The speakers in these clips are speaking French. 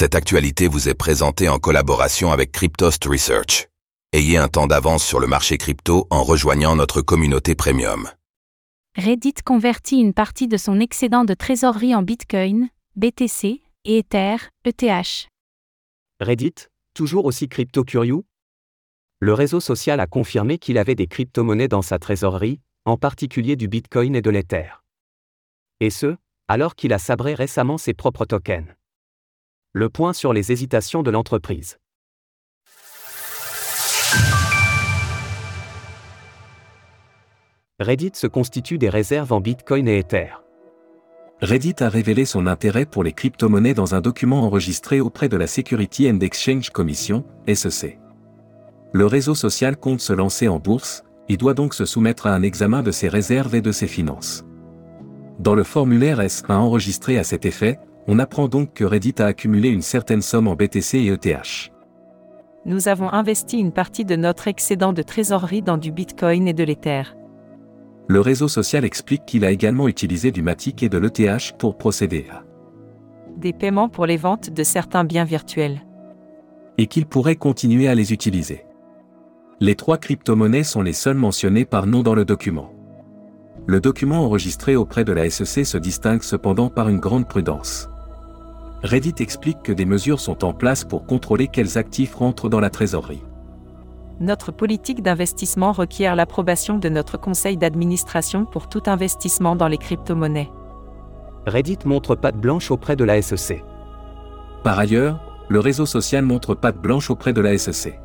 Cette actualité vous est présentée en collaboration avec Cryptost Research. Ayez un temps d'avance sur le marché crypto en rejoignant notre communauté premium. Reddit convertit une partie de son excédent de trésorerie en Bitcoin, BTC et Ether, ETH. Reddit, toujours aussi crypto-curieux? Le réseau social a confirmé qu'il avait des crypto-monnaies dans sa trésorerie, en particulier du Bitcoin et de l'Ether. Et ce, alors qu'il a sabré récemment ses propres tokens. Le point sur les hésitations de l'entreprise. Reddit se constitue des réserves en Bitcoin et Ether. Reddit a révélé son intérêt pour les crypto-monnaies dans un document enregistré auprès de la Security and Exchange Commission, SEC. Le réseau social compte se lancer en bourse, et doit donc se soumettre à un examen de ses réserves et de ses finances. Dans le formulaire S1 enregistré à cet effet, on apprend donc que Reddit a accumulé une certaine somme en BTC et ETH. Nous avons investi une partie de notre excédent de trésorerie dans du Bitcoin et de l'Ether. Le réseau social explique qu'il a également utilisé du Matic et de l'ETH pour procéder à des paiements pour les ventes de certains biens virtuels. Et qu'il pourrait continuer à les utiliser. Les trois crypto-monnaies sont les seules mentionnées par nom dans le document. Le document enregistré auprès de la SEC se distingue cependant par une grande prudence. Reddit explique que des mesures sont en place pour contrôler quels actifs rentrent dans la trésorerie. Notre politique d'investissement requiert l'approbation de notre conseil d'administration pour tout investissement dans les crypto-monnaies. Reddit montre patte blanche auprès de la SEC. Par ailleurs, le réseau social montre patte blanche auprès de la SEC.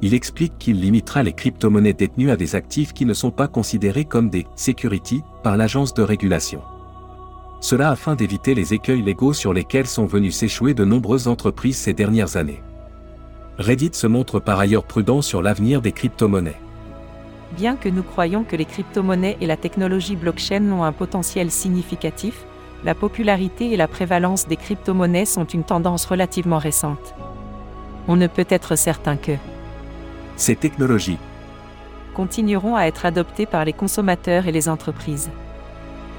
Il explique qu'il limitera les crypto-monnaies détenues à des actifs qui ne sont pas considérés comme des securities par l'agence de régulation. Cela afin d'éviter les écueils légaux sur lesquels sont venues s'échouer de nombreuses entreprises ces dernières années. Reddit se montre par ailleurs prudent sur l'avenir des crypto-monnaies. Bien que nous croyons que les crypto-monnaies et la technologie blockchain ont un potentiel significatif, la popularité et la prévalence des crypto-monnaies sont une tendance relativement récente. On ne peut être certain que ces technologies continueront à être adoptées par les consommateurs et les entreprises.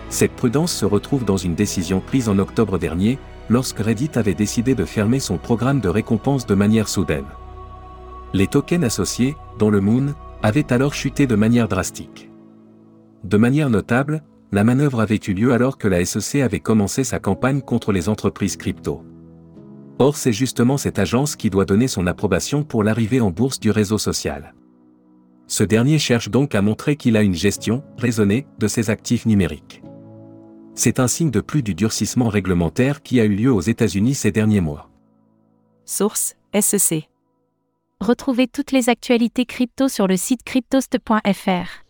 Cette prudence se retrouve dans une décision prise en octobre dernier, lorsque Reddit avait décidé de fermer son programme de récompense de manière soudaine. Les tokens associés, dont le Moon, avaient alors chuté de manière drastique. De manière notable, la manœuvre avait eu lieu alors que la SEC avait commencé sa campagne contre les entreprises crypto. Or c'est justement cette agence qui doit donner son approbation pour l'arrivée en bourse du réseau social. Ce dernier cherche donc à montrer qu'il a une gestion raisonnée de ses actifs numériques. C'est un signe de plus du durcissement réglementaire qui a eu lieu aux États-Unis ces derniers mois. Source SEC. Retrouvez toutes les actualités crypto sur le site cryptost.fr.